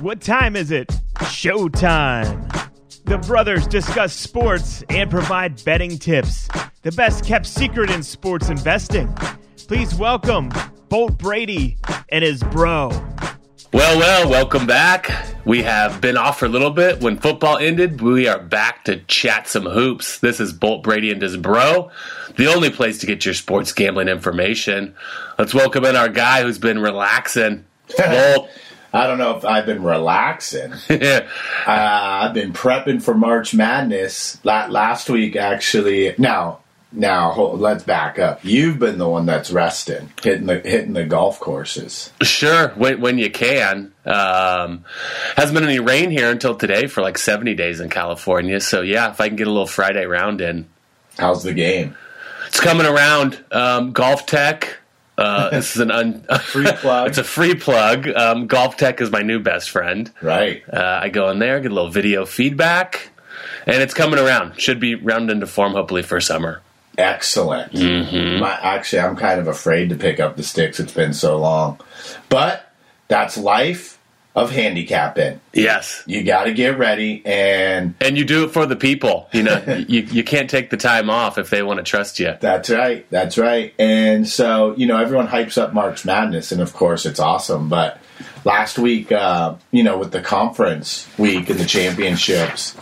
What time is it? Showtime. The brothers discuss sports and provide betting tips. The best kept secret in sports investing. Please welcome Bolt Brady and his bro. Well, well, welcome back. We have been off for a little bit. When football ended, we are back to chat some hoops. This is Bolt Brady and his bro, the only place to get your sports gambling information. Let's welcome in our guy who's been relaxing. Bolt. I don't know if I've been relaxing. uh, I've been prepping for March Madness. La- last week, actually. Now, now hold, let's back up. You've been the one that's resting, hitting the hitting the golf courses. Sure, when, when you can. Um, hasn't been any rain here until today for like seventy days in California. So yeah, if I can get a little Friday round in, how's the game? It's coming around. Um, GolfTEC. Uh, this is an un- free plug. it's a free plug. Um, GolfTEC is my new best friend. Right. Uh, I go in there, get a little video feedback, and it's coming around. Should be round into form hopefully for summer. Excellent. Mm-hmm. My, actually, I'm kind of afraid to pick up the sticks. It's been so long, but that's life of handicapping. Yes, you got to get ready, and and you do it for the people. You know, you you can't take the time off if they want to trust you. That's right. That's right. And so you know, everyone hypes up March Madness, and of course, it's awesome. But last week, uh, you know, with the conference week and the championships,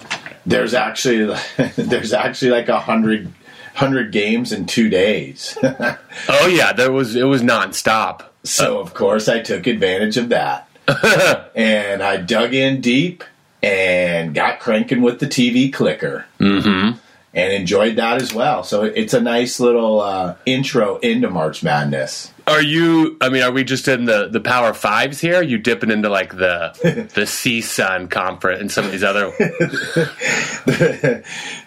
there's actually there's actually like a hundred hundred games in two days. oh yeah, there was it was nonstop. So of course I took advantage of that. and I dug in deep and got cranking with the TV clicker. Mm-hmm. And enjoyed that as well. So it's a nice little uh, intro into March Madness. Are you? I mean, are we just in the the Power Fives here? Are you dipping into like the the CSUN conference and some of these other?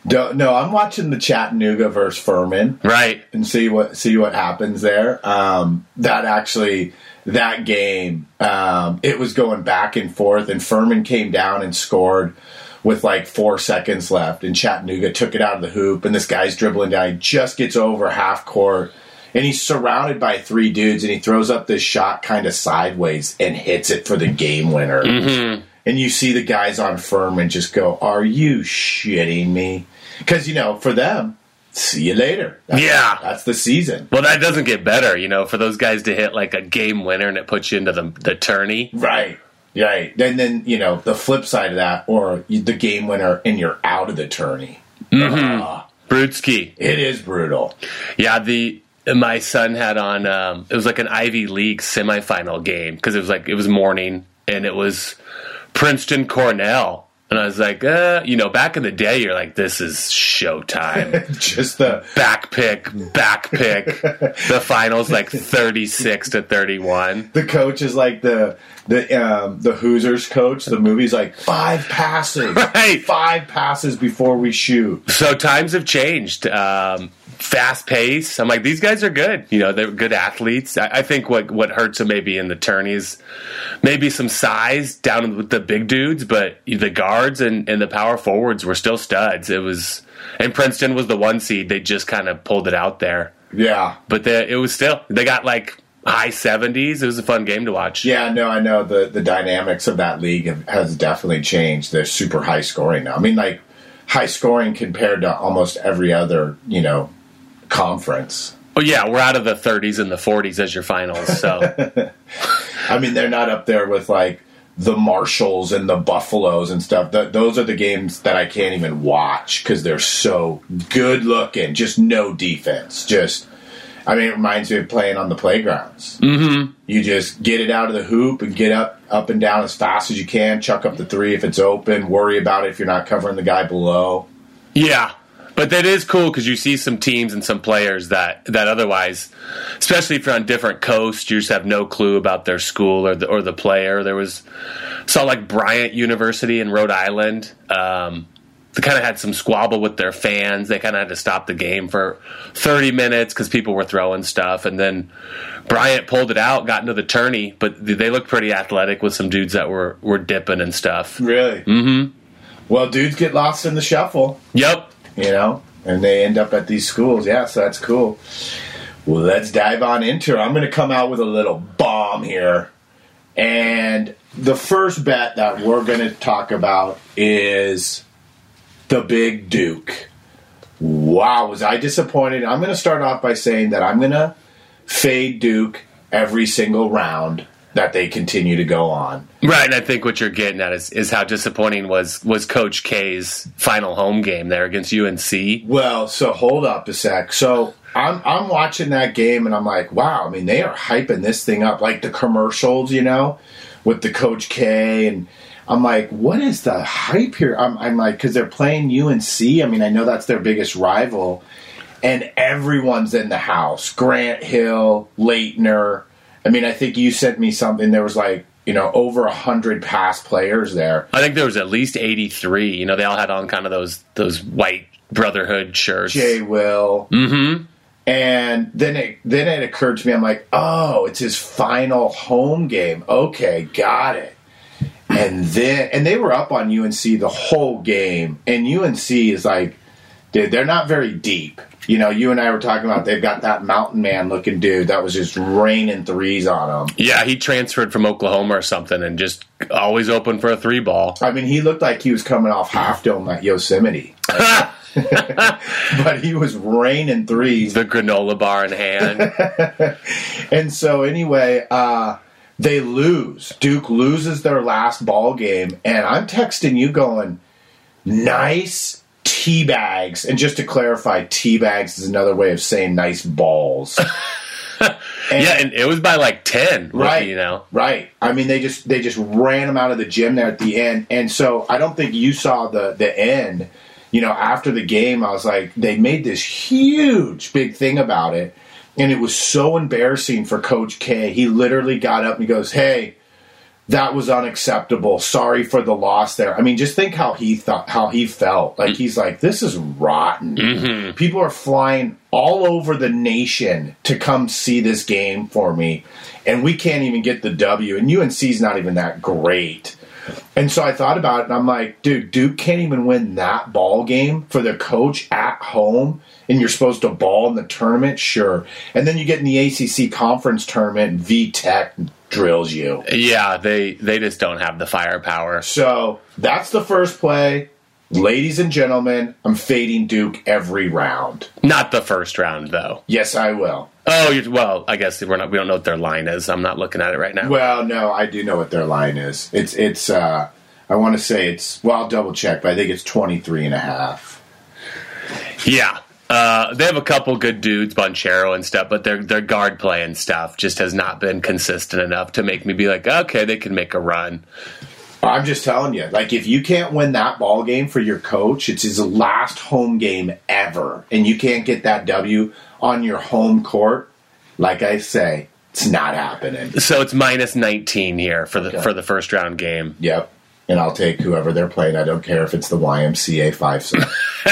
no, I'm watching the Chattanooga versus Furman, right, and see what see what happens there. Um, that actually that game, um, it was going back and forth, and Furman came down and scored with like four seconds left, and Chattanooga took it out of the hoop, and this guy's dribbling down, he just gets over half court, and he's surrounded by three dudes, and he throws up this shot kind of sideways and hits it for the game winner. Mm-hmm. And you see the guys on Furman just go, "Are you shitting me?" Because you know, for them, see you later. That's, yeah, that's the season. Well, that doesn't get better, you know, for those guys to hit like a game winner and it puts you into the the tourney. Right. Right. And then, you know, the flip side of that, or the game winner and you're out of the tourney. Mm-hmm. Uh, Brutski. It is brutal. Yeah, the my son had on um, it was like an Ivy League semifinal game because it was like it was morning and it was Princeton Cornell and I was like, uh, you know, back in the day, you're like, this is showtime. Just the back pick, back pick. the finals like 36 to 31. The coach is like the the um, the Hoosiers coach. The movie's like five passes, right? Five passes before we shoot. So times have changed. Um, fast pace. I'm like, these guys are good. You know, they're good athletes. I, I think what what hurts them maybe in the tourneys, maybe some size down with the big dudes, but the guards and, and the power forwards were still studs. It was, and Princeton was the one seed. They just kind of pulled it out there. Yeah, but it was still they got like high 70s. It was a fun game to watch. Yeah, no, I know the the dynamics of that league have, has definitely changed. They're super high scoring now. I mean, like high scoring compared to almost every other, you know, conference. Well, yeah, we're out of the 30s and the 40s as your finals. So, I mean, they're not up there with like the Marshalls and the Buffaloes and stuff. Those are the games that I can't even watch because they're so good looking. Just no defense. Just, I mean, it reminds me of playing on the playgrounds. Mm-hmm. You just get it out of the hoop and get up, up and down as fast as you can. Chuck up the three if it's open. Worry about it if you're not covering the guy below. Yeah, but that is cool because you see some teams and some players that that otherwise, especially if you're on different coasts, you just have no clue about their school or the or the player. There was saw like Bryant University in Rhode Island. Um, they kind of had some squabble with their fans. They kind of had to stop the game for 30 minutes because people were throwing stuff, and then Bryant pulled it out, got into the tourney. But they looked pretty athletic with some dudes that were were dipping and stuff. Really? Mm-hmm. Well, dudes get lost in the shuffle. Yep you know, and they end up at these schools. Yeah, so that's cool. Well, let's dive on into it. I'm going to come out with a little bomb here. And the first bet that we're going to talk about is the Big Duke. Wow, was I disappointed? I'm going to start off by saying that I'm going to fade Duke every single round that they continue to go on. Right, and I think what you're getting at is, is how disappointing was was Coach K's final home game there against UNC. Well, so hold up a sec. So I'm I'm watching that game and I'm like, wow. I mean, they are hyping this thing up, like the commercials, you know, with the Coach K, and I'm like, what is the hype here? I'm, I'm like, because they're playing UNC. I mean, I know that's their biggest rival, and everyone's in the house. Grant Hill, Laettner. I mean, I think you sent me something. There was like you know over a hundred past players there. I think there was at least 83. You know, they all had on kind of those those white brotherhood shirts. Jay Will. Mm-hmm. And then it then it occurred to me, I'm like, oh, it's his final home game. Okay, got it. And then and they were up on UNC the whole game. And UNC is like, dude, they're not very deep. You know, you and I were talking about they've got that mountain man looking dude that was just raining threes on them. Yeah, he transferred from Oklahoma or something and just always open for a three ball. I mean, he looked like he was coming off half dome at Yosemite. but he was raining threes. The granola bar in hand. and so anyway, uh, they lose. Duke loses their last ball game, and I'm texting you going, nice tea bags. And just to clarify, tea bags is another way of saying nice balls. And, yeah, and it was by like ten, right? You know, right? I mean, they just they just ran them out of the gym there at the end, and so I don't think you saw the the end. You know, after the game, I was like, they made this huge big thing about it, and it was so embarrassing for Coach K. He literally got up and he goes, "Hey." That was unacceptable. Sorry for the loss there. I mean, just think how he thought, how he felt. Like he's like, this is rotten. Mm-hmm. People are flying all over the nation to come see this game for me, and we can't even get the W. And UNC's not even that great. And so I thought about it, and I'm like, dude, Duke can't even win that ball game for their coach at home, and you're supposed to ball in the tournament, sure. And then you get in the ACC conference tournament, and V Tech drills you. Yeah, they they just don't have the firepower. So that's the first play. Ladies and gentlemen, I'm fading Duke every round. Not the first round though. Yes, I will. Oh, you're, well, I guess we're not. We don't know what their line is. I'm not looking at it right now. Well, no, I do know what their line is. It's it's. uh I want to say it's. Well, I'll double check, but I think it's 23 and a half. Yeah. Uh, they have a couple good dudes, Banchero and stuff, but their their guard play and stuff just has not been consistent enough to make me be like, okay, they can make a run. I'm just telling you, like if you can't win that ball game for your coach, it's his last home game ever, and you can't get that W on your home court. Like I say, it's not happening. So it's minus 19 here for the Okay. for the first round game. Yep. And I'll take whoever they're playing. I don't care if it's the YMCA five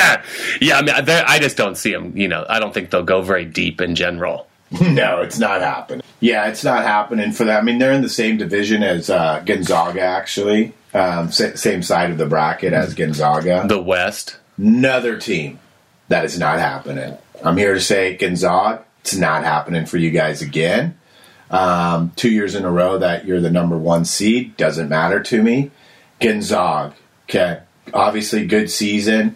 yeah, I mean, I just don't see them. You know, I don't think they'll go very deep in general. no, it's not happening. Yeah, it's not happening for them. I mean, they're in the same division as uh, Gonzaga, actually. Um, sa- same side of the bracket as Gonzaga. The West. Another team that is not happening. I'm here to say, Gonzaga, it's not happening for you guys again. Um, two years in a row that you're the number one seed doesn't matter to me. Gonzaga, okay, obviously good season,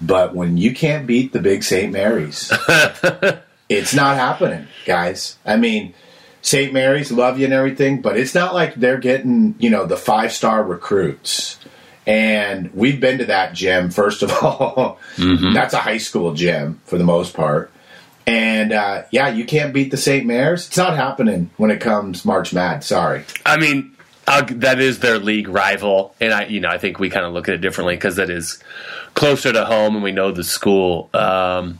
but when you can't beat the big St. Mary's, it's not happening, guys. I mean, St. Mary's love you and everything, but it's not like they're getting, you know, the five star recruits. And we've been to that gym, first of all. That's a high school gym for the most part. And uh, yeah, you can't beat the St. Mary's. It's not happening when it comes March Mad. Sorry. I mean, that is their league rival, and I, you know, I think we kind of look at it differently because that is closer to home, and we know the school. Um,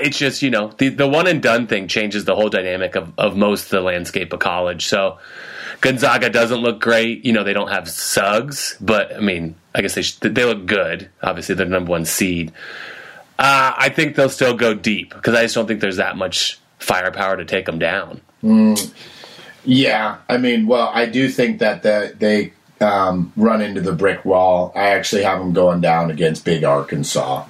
it's just you know the the one and done thing changes the whole dynamic of, of most of the landscape of college. So Gonzaga doesn't look great. You know, they don't have Suggs, but I mean, I guess they sh- they look good. Obviously, they're the number one seed. Uh, I think they'll still go deep because I just don't think there's that much firepower to take them down. Yeah, I mean, well, I do think that the, they um, run into the brick wall. I actually have them going down against Big Arkansas.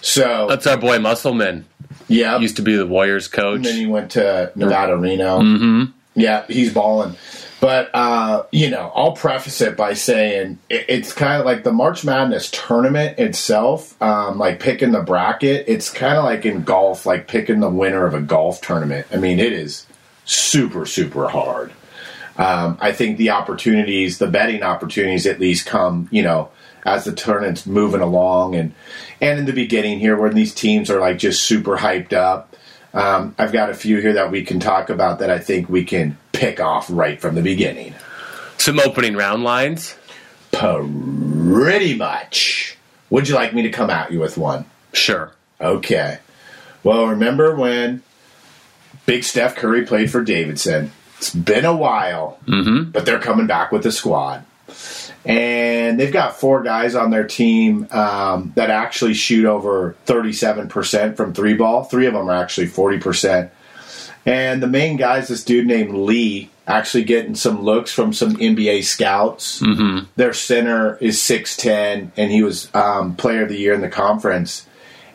So, That's our boy Musselman. yeah, Used to be the Warriors coach. and then he went to Nevada Reno. Mm-hmm. Yeah, he's balling. But uh, you know, I'll preface it by saying it, it's kind of like the March Madness tournament itself, um, like picking the bracket. It's kind of like in golf, like picking the winner of a golf tournament. I mean, it is super super hard. Um, I think the opportunities, the betting opportunities, at least come, you know, as the tournament's moving along, and and in the beginning here, when these teams are like just super hyped up. Um, I've got a few here that we can talk about that I think we can pick off right from the beginning. Some opening round lines. Pretty much. Would you like me to come at you with one? Sure. Okay. Well, remember when Big Steph Curry played for Davidson? It's been a while, Mm-hmm. but they're coming back with the squad. And they've got four guys on their team um, that actually shoot over 37% from three ball. Three of them are actually 40%. And the main guy is this dude named Lee, actually getting some looks from some NBA scouts. Mm-hmm. Their center is 6'10, and he was um, player of the year in the conference.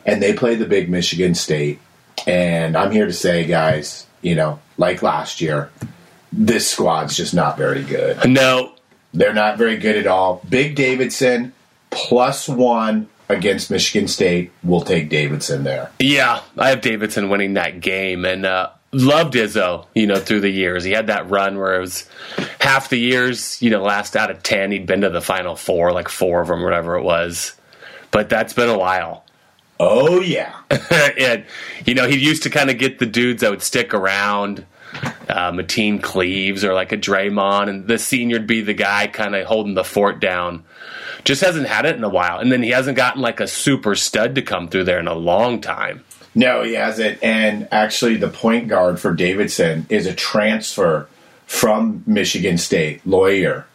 And they play the big Michigan State. And I'm here to say, guys, you know, like last year, this squad's just not very good. No, They're not very good at all. Big Davidson plus one against Michigan State. We'll take Davidson there. Yeah, I have Davidson winning that game and uh, loved Izzo, you know, through the years. He had that run where it was half the years, you know, last out of 10, he'd been to the final four, like four of them, whatever it was. But that's been a while. Oh yeah, and, you know, he used to kind of get the dudes that would stick around. Uh, Mateen Cleaves or like a Draymond, and the senior'd be the guy kind of holding the fort down. Just hasn't had it in a while, and then he hasn't gotten like a super stud to come through there in a long time. no, he hasn't. And actually, the point guard for Davidson is a transfer from Michigan State, Loyer.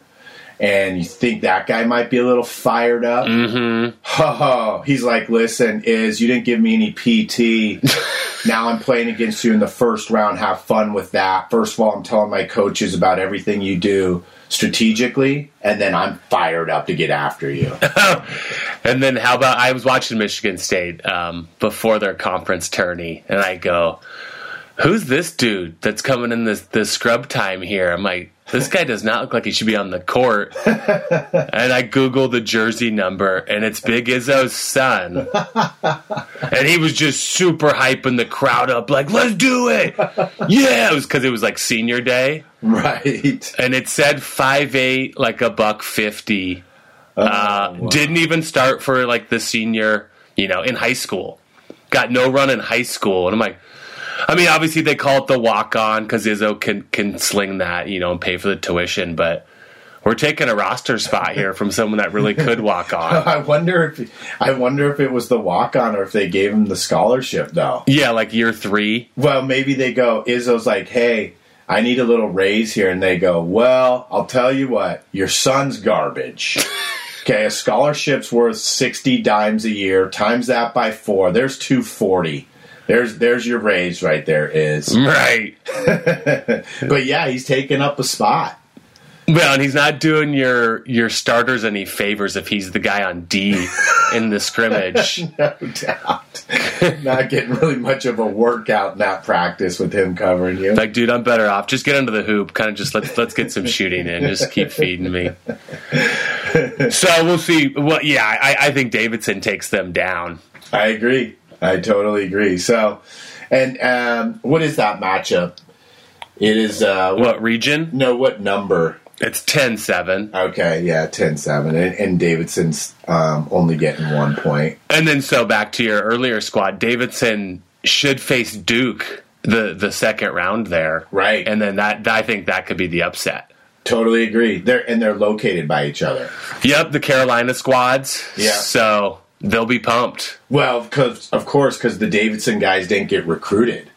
And you think that guy might be a little fired up? Mm-hmm. Oh, he's like, listen, is you didn't give me any PT. now I'm playing against you in the first round. Have fun with that. First of all, I'm telling my coaches about everything you do strategically, and then I'm fired up to get after you. And then how about I was watching Michigan State um, before their conference tourney, and I go, "Who's this dude that's coming in this this scrub time here?" I'm like, "This guy does not look like he should be on the court." and I Google the jersey number, and it's Big Izzo's son, and he was just super hyping the crowd up, like, "Let's do it!" Yeah, it was because it was like senior day, right. and it said five eight, like a buck fifty. Uh, wow. Didn't even start for like the senior, you know, in high school. Got no run in high school, and I'm like, I mean, obviously they call it the walk on because Izzo can can sling that, you know, and pay for the tuition, but we're taking a roster spot here from someone that really could walk on. I wonder if I wonder if it was the walk on or if they gave him the scholarship though. Yeah, like year three. Well, maybe they go. Izzo's like, hey. I need a little raise here, and they go, "Well, I'll tell you what, your son's garbage." Okay, a scholarship's worth sixty dimes a year. Times that by four. There's two forty. There's there's your rage right there. Is Right. but yeah, he's taking up a spot. Well, and he's not doing your your starters any favors if he's the guy on D in the scrimmage. No doubt. Not getting really much of a workout in that practice with him covering you. Like, dude, I'm better off. Just get under the hoop. Kind of just let's let's get some shooting in. Just keep feeding me. So we'll see. Well, yeah, I, I think Davidson takes them down. I agree. I totally agree. So, and um, what is that matchup? It is uh, what? What region? No, what number? It's 10-7. Okay, yeah, 10-7. And, and Davidson's um, only getting one point. And then so back to your earlier squad, Davidson should face Duke the the second round there, Right. And then that I think that could be the upset. Totally agree. They're and they're located by each other. Yep, the Carolina squads. Yeah. So they'll be pumped. Well, because of course, because the Davidson guys didn't get recruited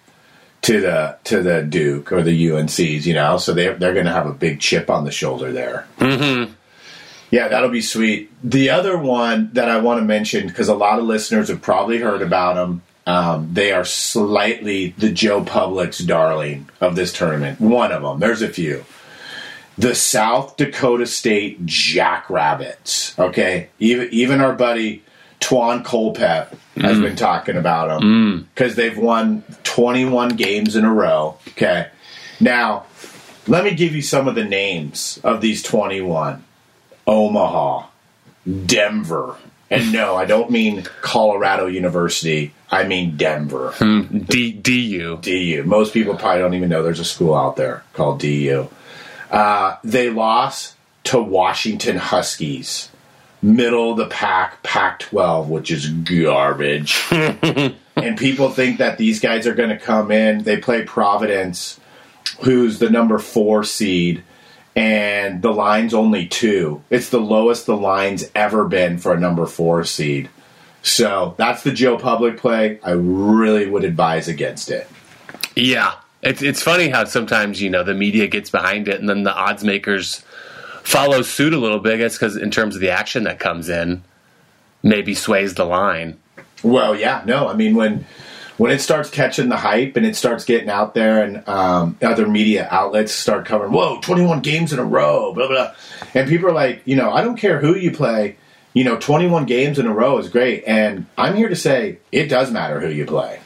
to the to the Duke or the UNCs, you know, so they they're going to have a big chip on the shoulder there. Mm-hmm. Yeah, that'll be sweet. The other one that I want to mention because a lot of listeners have probably heard about them. Um, they are slightly the Joe Public's darling of this tournament. One of them. There's a few. The South Dakota State Jackrabbits. Okay, even even our buddy Twan Colpep has mm. been talking about them because mm. they've won 21 games in a row. Okay, now let me give you some of the names of these 21 Omaha, Denver. And no, I don't mean Colorado University. I mean Denver. Hmm, D DU. DU. Most people probably don't even know there's a school out there called DU. Uh, they lost to Washington Huskies, middle of the pack, Pac 12, which is garbage. and people think that these guys are going to come in. They play Providence, who's the number four seed, and the line's only two. It's the lowest the line's ever been for a number four seed. So that's the Joe Public play. I really would advise against it. Yeah, it's it's funny how sometimes you know the media gets behind it, and then the odds makers follow suit a little bit. It's because in terms of the action that comes in, maybe sways the line. Well, yeah, no, I mean when when it starts catching the hype and it starts getting out there, and um, other media outlets start covering, whoa, twenty one games in a row, blah blah, and people are like, you know, I don't care who you play, you know, twenty one games in a row is great, and I'm here to say it does matter who you play.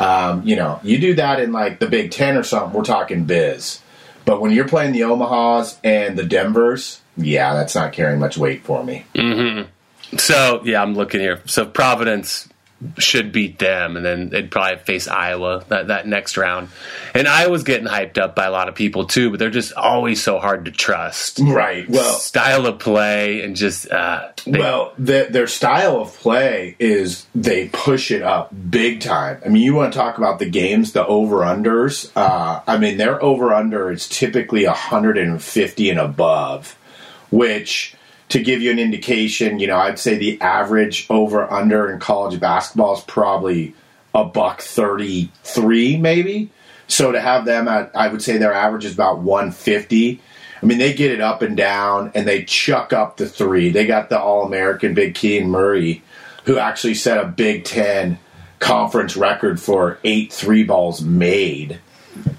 Um, you know, you do that in like the Big Ten or something, we're talking biz. But when you're playing the Omahas and the Denvers, yeah, that's not carrying much weight for me. Mm-hmm. So yeah, I'm looking here. So Providence should beat them, and then they'd probably face Iowa that that next round. And Iowa's getting hyped up by a lot of people too, but they're just always so hard to trust. Right. Well, Style of play and just uh, they- Well, the, their style of play is they push it up big time. I mean, you want to talk about the games, the over unders. Uh, I mean, their over under is typically 150 and above, which to give you an indication, you know, I'd say the average over under in college basketball is probably a buck 33, maybe. So to have them at, I would say their average is about 150. I mean, they get it up and down and they chuck up the three. They got the All American Big Keegan Murray, who actually set a Big Ten conference record for eight three balls made.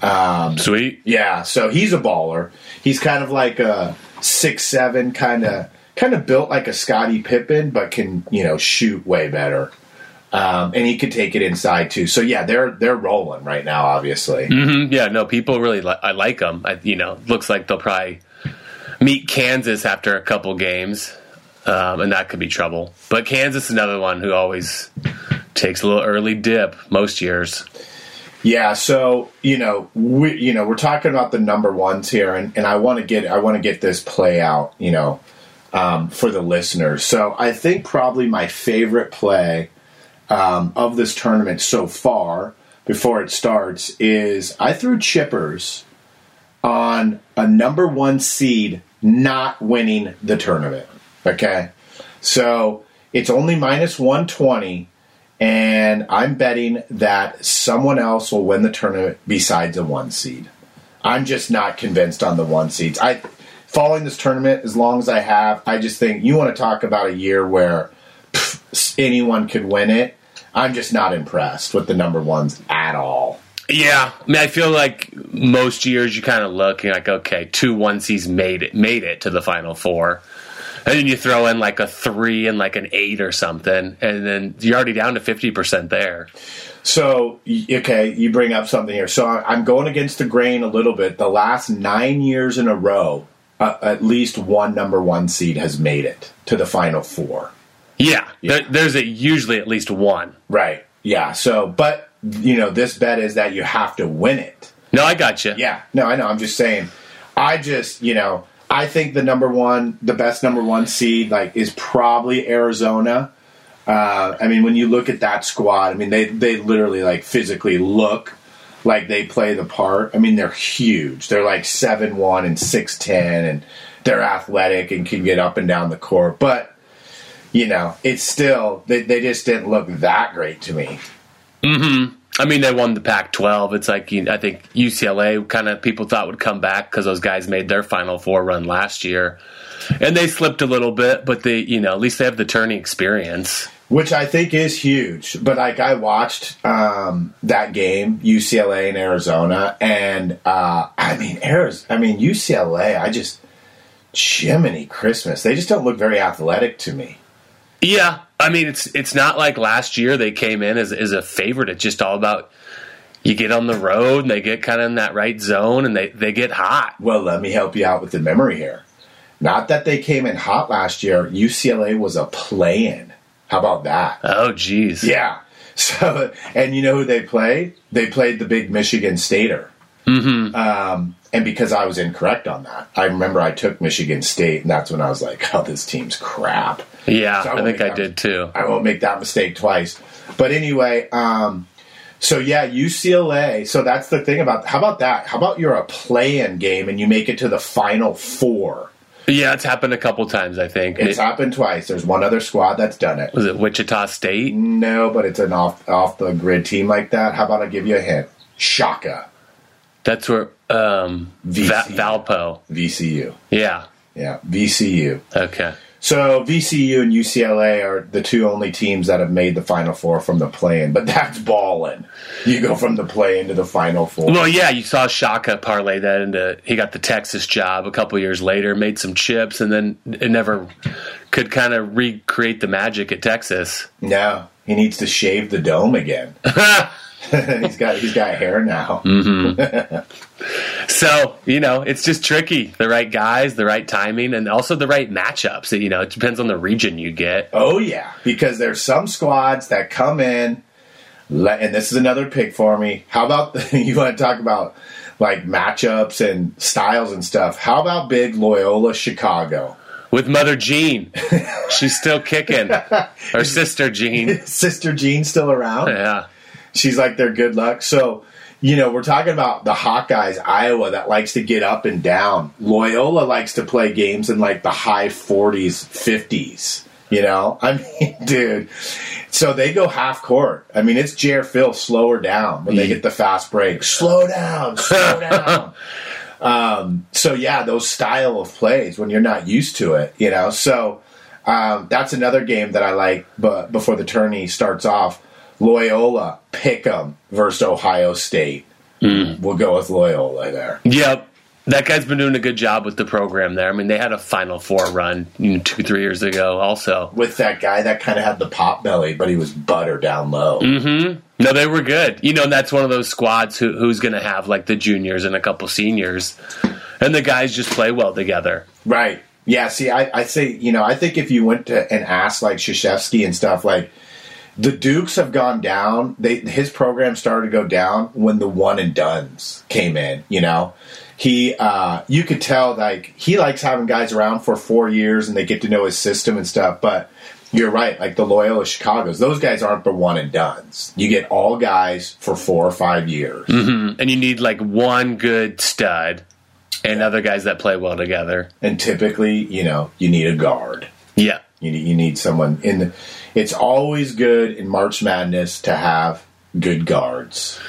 Um, sweet. Yeah, so he's a baller. He's kind of like a six seven kind of kind of built like a Scottie Pippen, but can you know shoot way better. Um, and he could take it inside too. So yeah, they're they're rolling right now. Obviously, Mhm, Yeah, no, people really li- I like them. I, you know, looks like they'll probably meet Kansas after a couple games, um, and that could be trouble. But Kansas is another one who always takes a little early dip most years. Yeah, so you know, we you know, we're talking about the number ones here, and, and I want to get I want to get this play out, you know, um, for the listeners. So I think probably my favorite play um, of this tournament so far, before it starts, is I threw chippers on a number one seed not winning the tournament. Okay, so it's only minus one twenty and I'm betting that someone else will win the tournament besides a one seed. I'm just not convinced on the one seeds. I following this tournament as long as I have, I just think you want to talk about a year where pff, anyone could win it. I'm just not impressed with the number ones at all. Yeah, I mean, I feel like most years you kind of look and you're like, okay, two one C's made it, made it to the final four, and then you throw in like a three and like an eight or something, and then you're already down to fifty percent there. So, okay, you bring up something here. So I'm going against the grain a little bit. The last nine years in a row, uh, at least one number one seed has made it to the final four. Yeah, There, there's a, usually at least one. Right. Yeah. So, but you know, this bet is that you have to win it. No, I got you. Yeah. No, I know. I'm just saying. I just, you know, I think the number one, the best number one seed, like, is probably Arizona. Uh, I mean, when you look at that squad, I mean, they they literally like physically look like they play the part. I mean, they're huge. They're like seven one and six ten, and they're athletic and can get up and down the court. But you know, it's still they, they just didn't look that great to me. Mm-hmm. I mean, they won the Pac-12. It's like you- I think UCLA kind of people thought would come back because those guys made their Final Four run last year, and they slipped a little bit. But they, you know, at least they have the turning experience. Which I think is huge. But like I watched um, that game, UCLA and Arizona, and uh, I mean, Arizona, I mean UCLA. I just Jiminy Christmas. They just don't look very athletic to me. Yeah, I mean, it's it's not like last year they came in as as a favorite. It's just all about you get on the road and they get kind of in that right zone and they, they get hot. Well, let me help you out with the memory here. Not that they came in hot last year. UCLA was a play-in. How about that? Oh, geez. Yeah. So, and you know who they played? They played the big Michigan Stater. Mm-hmm. Um, and because I was incorrect on that, I remember I took Michigan State, and that's when I was like, "Oh, this team's crap." Yeah, So I won't think I that- did too. I won't make that mistake twice. But anyway, um, so yeah, UCLA. So that's the thing about. How about that? How about you're a play-in game and you make it to the Final Four? Yeah, it's happened a couple times, I think. It's It- happened twice. There's one other squad that's done it. was it Wichita State? No, but it's an off off the grid team like that. How about I give you a hint? Shaka, That's where um, Va- Valpo. VCU. Yeah. Yeah, VCU. Okay. So VCU and UCLA are the two only teams that have made the Final Four from the play-in. But that's balling. You go from the play-in to the Final Four. Well, yeah, you saw Shaka parlay that into. He got the Texas job a couple years later, made some chips, and then it never could kind of recreate the magic at Texas. No, he needs to shave the dome again. he's got he's got hair now. Mm-hmm. So you know, it's just tricky. The right guys, the right timing, and also the right matchups. You know, it depends on the region you get. Oh yeah, because there's some squads that come in, and this is another pick for me. How about you want to talk about like matchups and styles and stuff? How about big Loyola Chicago? With Mother Jean, she's still kicking. Her sister Jean. Sister Jean still around? Yeah. She's like their good luck. So, you know, we're talking about the Hawkeyes, Iowa, that likes to get up and down. Loyola likes to play games in like the high 40s, 50s. You know, I mean, dude. So they go half court. I mean, it's Jer Phil, slow her down when they get the fast break. Slow down, slow down. Um, so yeah, those style of plays when you're not used to it, you know. So um, that's another game that I like. But before the tourney starts off, Loyola Pick'em versus Ohio State. Mm. We'll go with Loyola there. Yep. That guy's been doing a good job with the program there. I mean, they had a Final Four run you know, two, three years ago, also. With that guy that kind of had the pop belly, but he was butter down low. Mm-hmm. No, they were good. You know, and that's one of those squads who, who's going to have like the juniors and a couple seniors, and the guys just play well together. Right. Yeah. See, I, I say, you know, I think if you went to and asked like Krzyzewski and stuff, like the Dukes have gone down. They his program started to go down when the one and dones came in. You know, he uh, you could tell like he likes having guys around for four years and they get to know his system and stuff. But you're right, like the Loyola Chicago's, those guys aren't the one and dones. You get all guys for four or five years. And you need like one good stud and other guys that play well together. And typically, you know, you need a guard. Yeah. You need, you need someone in the. It's always good in March Madness to have good guards.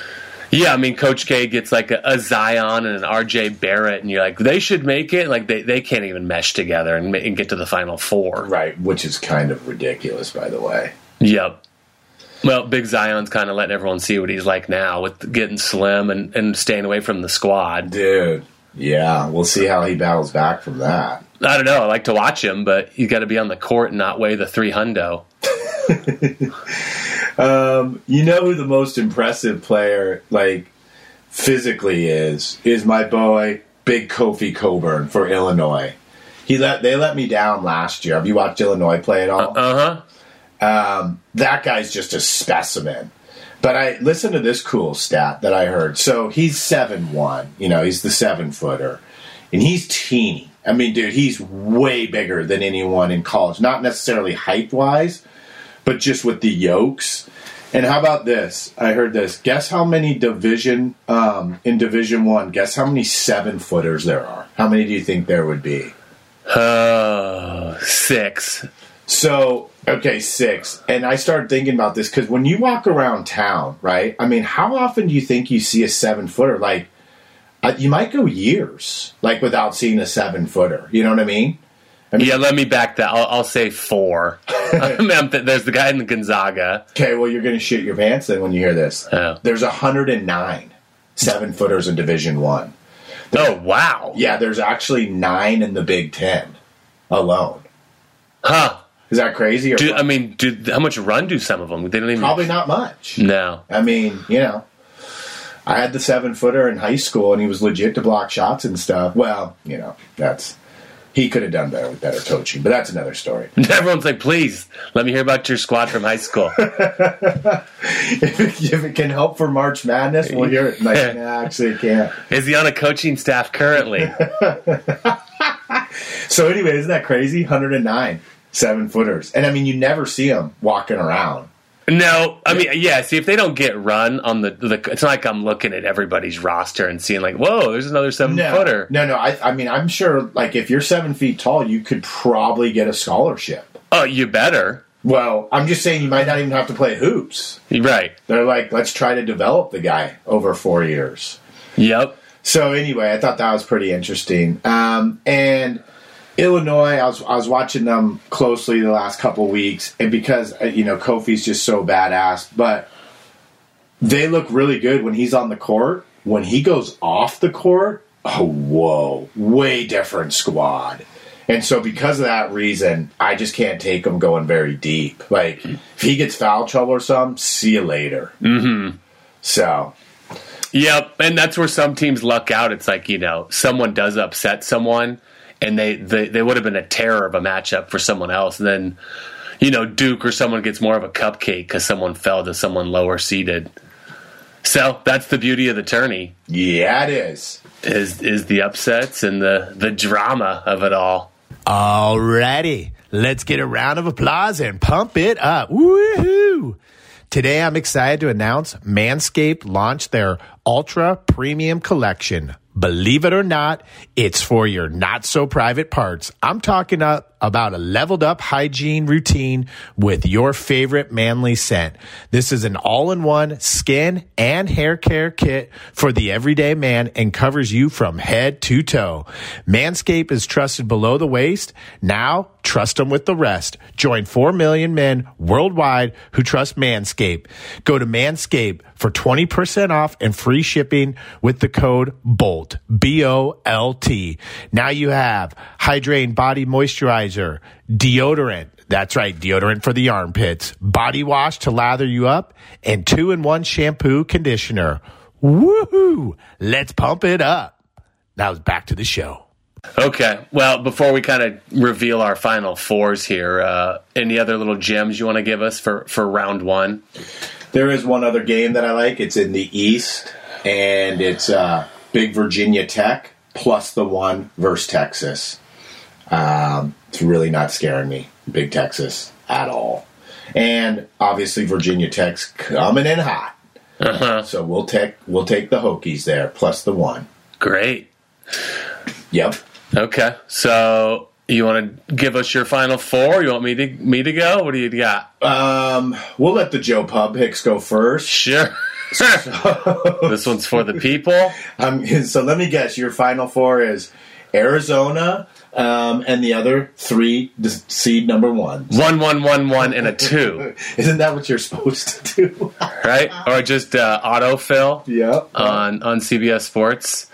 Yeah, I mean, Coach K gets like a, a Zion and an RJ Barrett, and you're like, they should make it. Like, they, they can't even mesh together and, and get to the Final Four. Right, which is kind of ridiculous, by the way. Yep. Well, Big Zion's kind of letting everyone see what he's like now with getting slim and, and staying away from the squad. Dude, yeah, we'll see how he battles back from that. I don't know. I like to watch him, but he's got to be on the court and not weigh the three hundo. Um, you know who the most impressive player, like, physically is? Is my boy, Big Kofi Cockburn for Illinois. He let They let me down last year. Have you watched Illinois play at all? Uh huh. that guy's just a specimen. But I listen to this cool stat that I heard. So he's seven one. You know, he's the seven footer, and he's teeny. I mean, dude, he's way bigger than anyone in college. Not necessarily height wise, but just with the yokes. And how about this? I heard this. Guess how many division um, in Division One? Guess how many seven footers there are? How many do you think there would be? Uh, six. So, okay, six. And I started thinking about this because when you walk around town, right? I mean, how often do you think you see a seven footer? Like, uh, you might go years, like, without seeing a seven footer. You know what I mean? Yeah, let me back that. I'll, I'll say four. I mean, I'm th- there's the guy in the Gonzaga. Okay, well, you're going to shoot your pants then when you hear this. Oh. There's 109 seven footers in Division One. Oh, wow. Yeah, there's actually nine in the Big Ten alone. Huh. Is that crazy? Or Do, I mean, do, how much run do some of them? They don't even. probably not much. No. I mean, you know. I had the seven footer in high school, and he was legit to block shots and stuff. Well, you know, that's he could have done better with better coaching, but that's another story. Everyone's like, please let me hear about your squad from high school. if, it, if it can help for March Madness, we'll hear it. Like, nah, actually, it can't. Is he on a coaching staff currently? So anyway, isn't that crazy? 109 seven footers, and I mean, you never see them walking around. No, I mean, yeah. See, if they don't get run on the, the, it's not like I'm looking at everybody's roster and seeing like, whoa, there's another seven No, footer. no, no. I, I mean, I'm sure. Like, if you're seven feet tall, you could probably get a scholarship. Oh, you better. Well, I'm just saying you might not even have to play hoops. Right. They're like, let's try to develop the guy over four years. Yep. So anyway, I thought that was pretty interesting. Um, and Illinois, I was I was watching them closely the last couple weeks, and because uh, you know Kofi's just so badass, but they look really good when he's on the court. When he goes off the court, oh whoa, way different squad. And so because of that reason, I just can't take him going very deep. Like if he gets foul trouble or something, see you later. Mm-hmm. So Yep, and that's where some teams luck out. It's like you know, someone does upset someone, and they they, they would have been a terror of a matchup for someone else, and then you know Duke or someone gets more of a cupcake because someone fell to someone lower seated. So that's the beauty of the tourney yeah, it is. is is the upsets and the the drama of it all. Alrighty, let's get a round of applause and pump it up. Woohoo! Today I'm excited to announce Manscaped launched their Ultra Premium Collection. Believe it or not, it's for your not so private parts. I'm talking about a leveled up hygiene routine with your favorite manly scent. This is an all in one skin and hair care kit for the everyday man and covers you from head to toe. Manscaped is trusted below the waist. Now trust them with the rest. Join 4 million men worldwide who trust Manscaped. Go to Manscaped for 20% off and free shipping with the code BOLT. B O L T. Now you have hydrating body moisturizer, deodorant. That's right, deodorant for the armpits, body wash to lather you up, and two in one shampoo conditioner. Woohoo! Let's pump it up. Now back to the show. Okay. Well, before we kind of reveal our final fours here, uh, any other little gems you want to give us for, for round one? There is one other game that I like. It's in the East, and it's uh, Big Virginia Tech plus the one versus Texas. Um, it's really not scaring me, Big Texas, at all. And obviously, Virginia Tech's coming in hot, Uh-huh. so we'll take we'll take the Hokies there plus the one. Great. Yep. Okay. So you want to give us your final four? You want me to me to go? What do you got? Um, we'll let the Joe Pub Hicks go first. Sure. this one's for the people. Um, so let me guess. Your final four is Arizona, um, and the other three seed number ones. One, one, one, one, and a two, Isn't that what you're supposed to do? right? Or just uh, autofill yep. on on CBS Sports.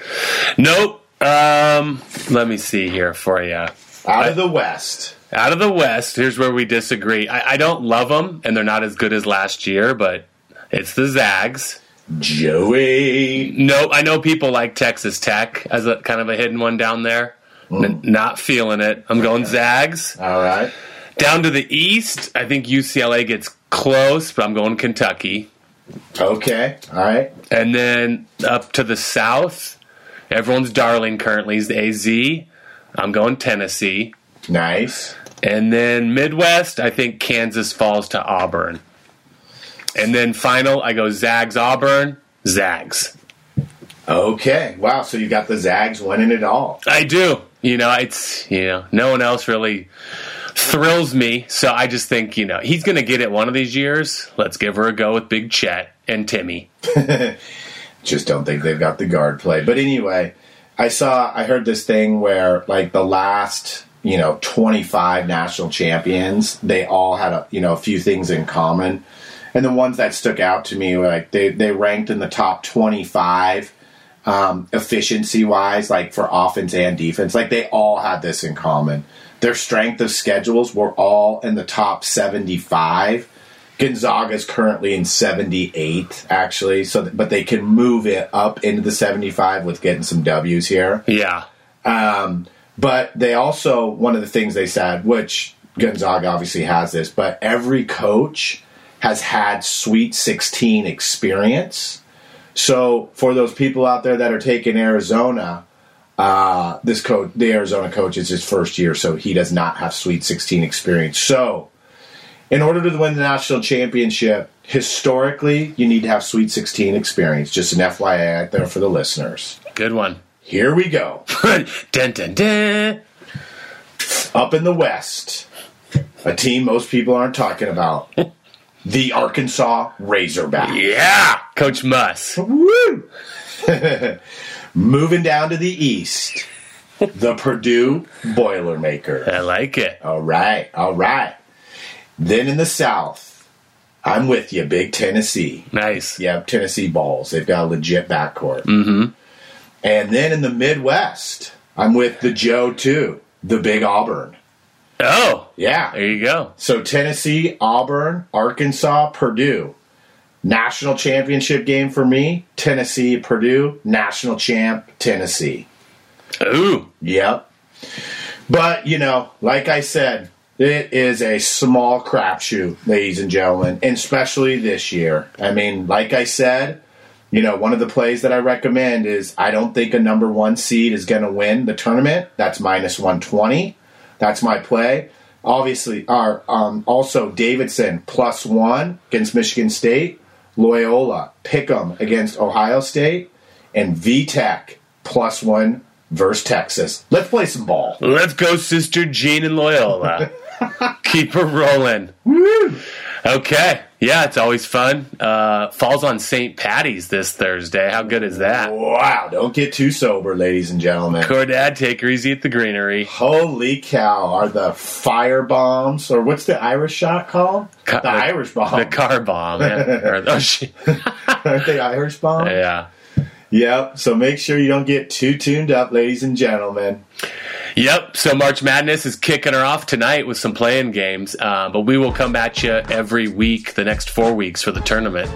Nope. Um, let me see here for you. Out of the West. Out of the West, here's where we disagree. I, I don't love them, and they're not as good as last year, but it's the Zags. Joey. No, I know people like Texas Tech as a kind of a hidden one down there. Mm. N- not feeling it. I'm going Zags. All right. Down to the East, I think UCLA gets close, but I'm going Kentucky. Okay. All right. And then up to the South, everyone's darling currently is the AZ. I'm going Tennessee. Nice. And then Midwest, I think Kansas falls to Auburn. And then final, I go Zags Auburn, Zags. Okay. Wow. So you got the Zags winning it all. I do. You know, it's you know, no one else really thrills me. So I just think, you know, he's gonna get it one of these years. Let's give her a go with Big Chet and Timme. Just don't think they've got the guard play. But anyway, I saw, I heard this thing where like the last, you know, 25 national champions, they all had a, you know, a few things in common. And the ones that stuck out to me were like they, they ranked in the top 25 um, efficiency wise, like for offense and defense. Like they all had this in common. Their strength of schedules were all in the top 75 Gonzaga is currently in 78, actually. So, but they can move it up into the 75 with getting some W's here. Yeah. Um, but they also one of the things they said, which Gonzaga obviously has this, but every coach has had Sweet 16 experience. So for those people out there that are taking Arizona, uh, this coach, the Arizona coach, is his first year, so he does not have Sweet 16 experience. So in order to win the national championship, historically, you need to have Sweet 16 experience. Just an FYI out there for the listeners. Good one. Here we go. dun, dun, dun. Up in the West, a team most people aren't talking about. The Arkansas Razorback. Yeah. Coach Muss. Woo! Moving down to the East, the Purdue Boilermaker. I like it. All right, all right. Then in the South, I'm with you, Big Tennessee. Nice. Yep, Tennessee balls. They've got a legit backcourt. Mm-hmm. And then in the Midwest, I'm with the Joe too, the Big Auburn. Oh, Yeah. there you go. So Tennessee, Auburn, Arkansas, Purdue. National championship game for me. Tennessee, Purdue. National champ, Tennessee. Ooh. Yep. But, you know, like I said, it is a small crapshoot, ladies and gentlemen, and especially this year. I mean, like I said, you know, one of the plays that I recommend is I don't think a number one seed is going to win the tournament. That's minus 120. That's my play. Obviously, our um, also Davidson plus one against Michigan State, Loyola Pick'em against Ohio State, and VTech plus one versus Texas. Let's play some ball. Let's go, Sister Jean and Loyola. Keep her rolling. Okay. Yeah, it's always fun. Uh, falls on St. Patty's this Thursday. How good is that? Wow! Don't get too sober, ladies and gentlemen. Cordad, take her easy at the greenery. Holy cow! Are the fire bombs, or what's the Irish shot called? Ca- the, Irish bomb. The car bomb. Yeah. Oh, shit. Aren't they Irish bomb? yeah. Yep. So make sure you don't get too tuned up, ladies and gentlemen. Yep. So March Madness is kicking her off tonight with some playing games, uh, but we will come at you every week, the next four weeks for the tournament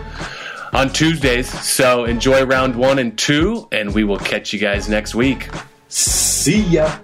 on Tuesdays. So enjoy round one and two, and we will catch you guys next week. See ya.